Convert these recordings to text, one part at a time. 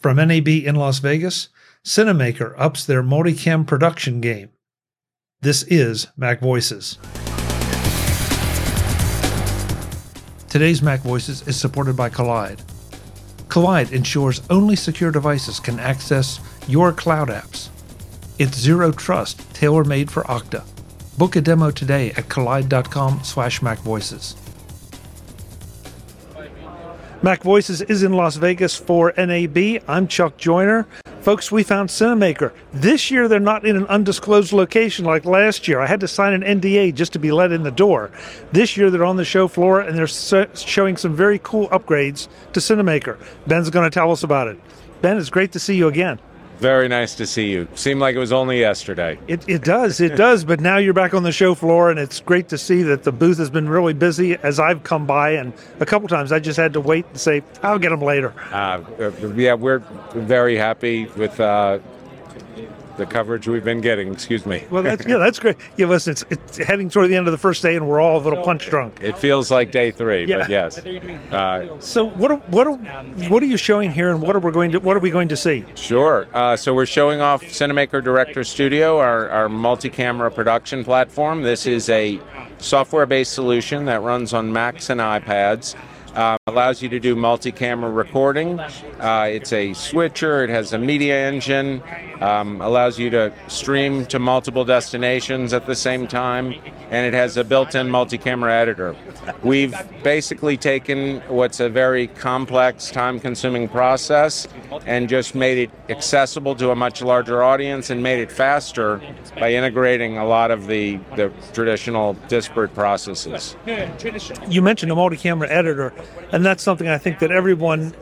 From NAB in Las Vegas, Cinamaker ups their multicam production game. This is Mac Voices. Today's Mac Voices is supported by Kolide. Kolide ensures only secure devices can access your cloud apps. It's zero trust, tailor-made for Okta. Book a demo today at kolide.com slash macvoices. Mac Voices is in Las Vegas for NAB. I'm Chuck Joiner. Folks, we found Cinamaker. This year, they're not in an undisclosed location like last year. I had to sign an NDA just to be let in the door. This year, they're on the show floor and they're showing some very cool upgrades to Cinamaker. Ben's going to tell us about it. Ben, it's great to see you again. Very nice to see you. Seemed like it was only yesterday. It, it does, it does. But now you're back on the show floor, and it's great to see that the booth has been really busy as I've come by. And a couple times I just had to wait and say, I'll get them later. Uh, yeah, we're very happy with uh, the coverage we've been getting. Excuse me. Well, that's yeah, that's great. Yeah, listen, it's, it's heading toward the end of the first day, and we're all a little punch drunk. It feels like day three, Yeah. but yes. Uh, So what are, what are, what are you showing here, and what are we going to what are we going to see? Sure. Uh, so we're showing off Cinamaker Director Studio, our, our multi-camera production platform. This is a software-based solution that runs on Macs and iPads. Um, allows you to do multi-camera recording. Uh, it's a switcher. It has a media engine. Um, allows you to stream to multiple destinations at the same time, and it has a built-in multi-camera editor. We've basically taken what's a very complex, time-consuming process and just made it accessible to a much larger audience and made it faster by integrating a lot of the, the traditional disparate processes. You mentioned a multi-camera editor, and that's something I think that everyone.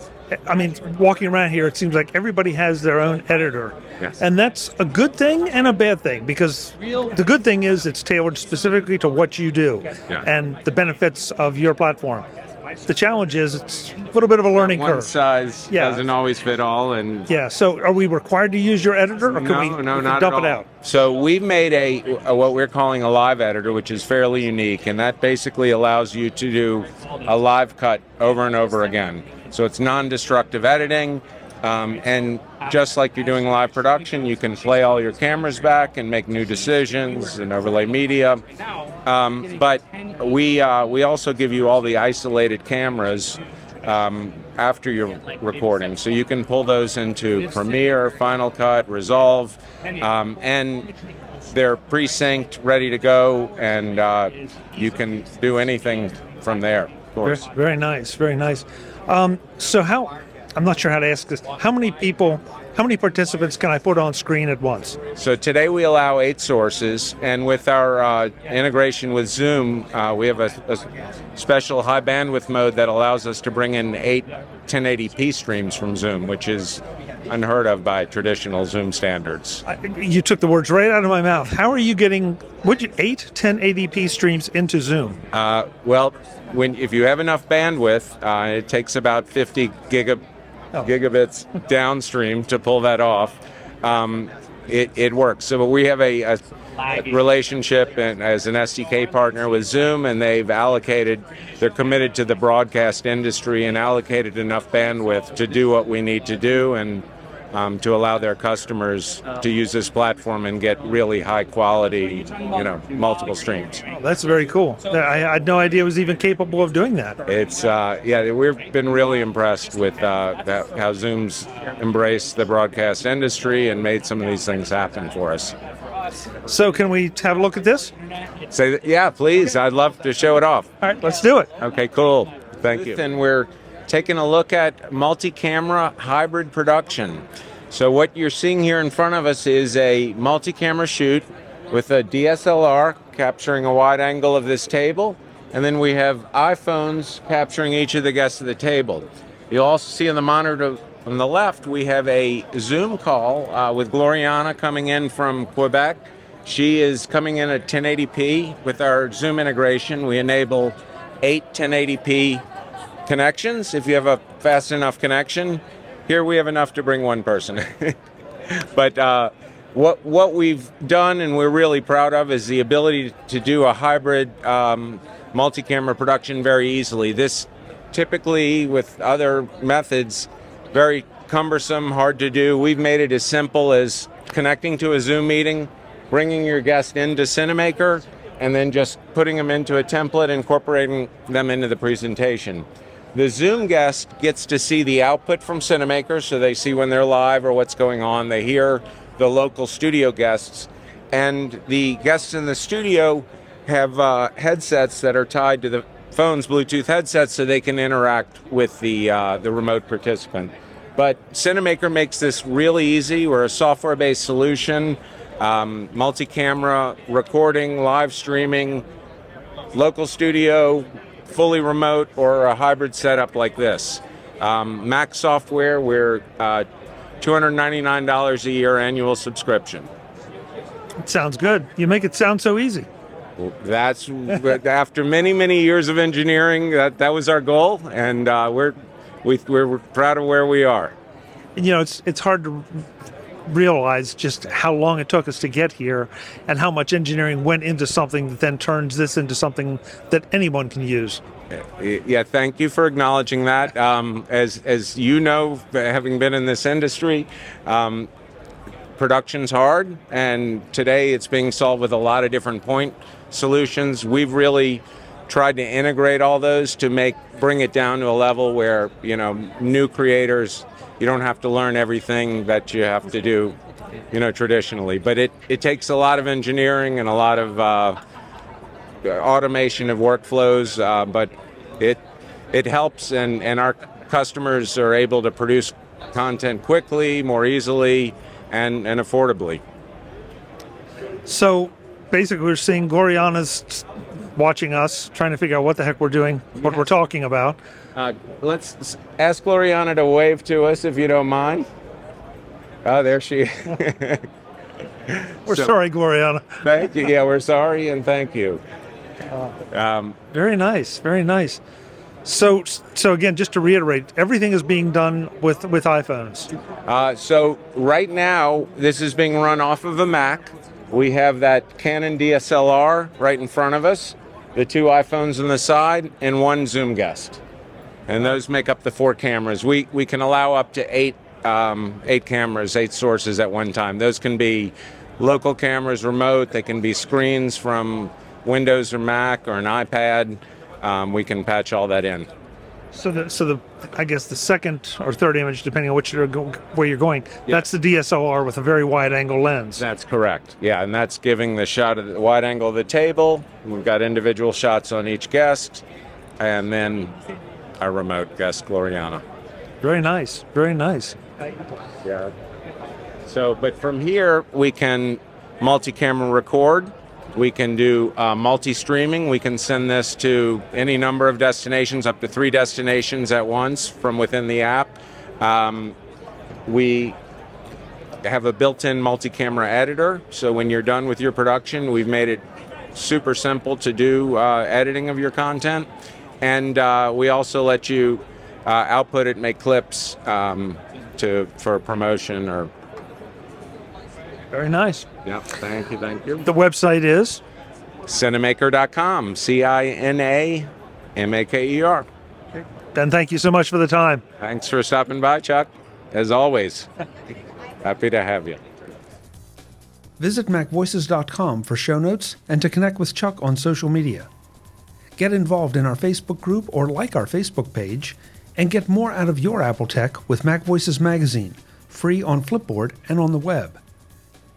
I mean, walking around here, it seems like everybody has their own editor. Yes. And that's a good thing and a bad thing because the good thing is it's tailored specifically to what you do Yeah. and the benefits of your platform. The challenge is it's a little bit of a learning curve. One curve. size Yeah. doesn't always fit all, and Yeah, so are we required to use your editor or can no, we, no, we can not dump at it all. out? So we've made a, a what we're calling a live editor, which is fairly unique, and that basically allows you to do a live cut over and over again. So it's non-destructive editing, um, and just like you're doing live production, you can play all your cameras back and make new decisions and overlay media. Um, but we uh, we also give you all the isolated cameras um, after your recording, so you can pull those into Premiere, Final Cut, Resolve, um, and they're pre-synced, ready to go, and uh, you can do anything from there. Of Very, course. very nice, very nice. Um, so how? I'm not sure how to ask this. How many people? How many participants can I put on screen at once? So today we allow eight sources, and with our uh, integration with Zoom, uh, we have a, a special high bandwidth mode that allows us to bring in eight 1080p streams from Zoom, which is unheard of by traditional Zoom standards. I, you took the words right out of my mouth. How are you getting? Would you eight 1080p streams into Zoom? Uh, well, when if you have enough bandwidth, uh, it takes about 50 giga, gigabits downstream to pull that off. Um, it, it works. So we have a, a relationship and as an SDK partner with Zoom, and they've allocated. They're committed to the broadcast industry and allocated enough bandwidth to do what we need to do and. Um, to allow their customers to use this platform and get really high quality, you know, multiple streams. That's very cool. I, I had no idea it was even capable of doing that. It's uh, yeah, we've been really impressed with uh, that, how Zoom's embraced the broadcast industry and made some of these things happen for us. So can we have a look at this? Say that, yeah, please. I'd love to show it off. All right, let's do it. Okay, cool. Thank you. And we're taking a look at multi-camera hybrid production. So what you're seeing here in front of us is a multi-camera shoot with a DSLR capturing a wide angle of this table, and then we have iPhones capturing each of the guests at the table. You'll also see on the monitor on the left we have a Zoom call uh, with Gloriana coming in from Quebec. She is coming in at 1080p with our Zoom integration. We enable eight 1080p connections if you have a fast enough connection. Here we have enough to bring one person. but uh, what what we've done and we're really proud of is the ability to do a hybrid um, multi-camera production very easily. This typically with other methods very cumbersome, hard to do. We've made it as simple as connecting to a Zoom meeting, bringing your guest into Cinamaker, and then just putting them into a template, incorporating them into the presentation. The Zoom guest gets to see the output from Cinamaker, so they see when they're live or what's going on. They hear the local studio guests, and the guests in the studio have uh, headsets that are tied to the phones, Bluetooth headsets, so they can interact with the uh, the remote participant. But Cinamaker makes this really easy. We're a software-based solution, um, multi-camera recording, live streaming, local studio, fully remote, or a hybrid setup like this. Um, Mac software, we're uh, $299 a year annual subscription. It sounds good. You make it sound so easy. That's after many many years of engineering. That that was our goal, and uh, we're we, we're proud of where we are. You know, it's it's hard to realize just how long it took us to get here, and how much engineering went into something that then turns this into something that anyone can use. Yeah, thank you for acknowledging that. Um, as as you know, having been in this industry. Um, production's hard, and today it's being solved with a lot of different point solutions. We've really tried to integrate all those to make bring it down to a level where you know new creators you don't have to learn everything that you have to do you know traditionally. But it, it takes a lot of engineering and a lot of uh, automation of workflows uh, but it it helps and, and our customers are able to produce content quickly more easily and, and affordably. So basically we're seeing Gloriana's watching us, trying to figure out what the heck we're doing, what yes. we're talking about. Uh, let's ask Gloriana to wave to us if you don't mind. Oh, there she is. We're so, sorry, Gloriana. thank you. Yeah, we're sorry and thank you. Um, very nice, very nice. So, so again, just to reiterate, everything is being done with with iPhones. Uh, so right now, this is being run off of a Mac. We have that Canon DSLR right in front of us the two iPhones on the side, and one Zoom guest. And those make up the four cameras. We, we can allow up to eight, um, eight cameras, eight sources at one time. Those can be local cameras, remote, they can be screens from Windows or Mac or an iPad. Um, we can patch all that in. So the so the I guess the second or third image, depending on which you're go, where you're going, yeah. that's the DSLR with a very wide angle lens. That's correct. Yeah, and that's giving the shot of the wide angle of the table. We've got individual shots on each guest, and then our remote guest Gloriana. Very nice. Very nice. Yeah. So, but from here we can multi-camera record we can do uh, multi streaming. We can send this to any number of destinations, up to three destinations at once from within the app. Um, we have a built in multi camera editor, so when you're done with your production, we've made it super simple to do uh, editing of your content. And uh, we also let you uh, output it, make clips um, to for promotion or very nice. Yeah, thank you, thank you. The website is cinamaker.com, C I N A M A K E R. Ben, thank you so much for the time. Thanks for stopping by, Chuck. As always, happy to have you. Visit MacVoices.com for show notes and to connect with Chuck on social media. Get involved in our Facebook group or like our Facebook page and get more out of your Apple tech with Mac Voices Magazine, free on Flipboard and on the web.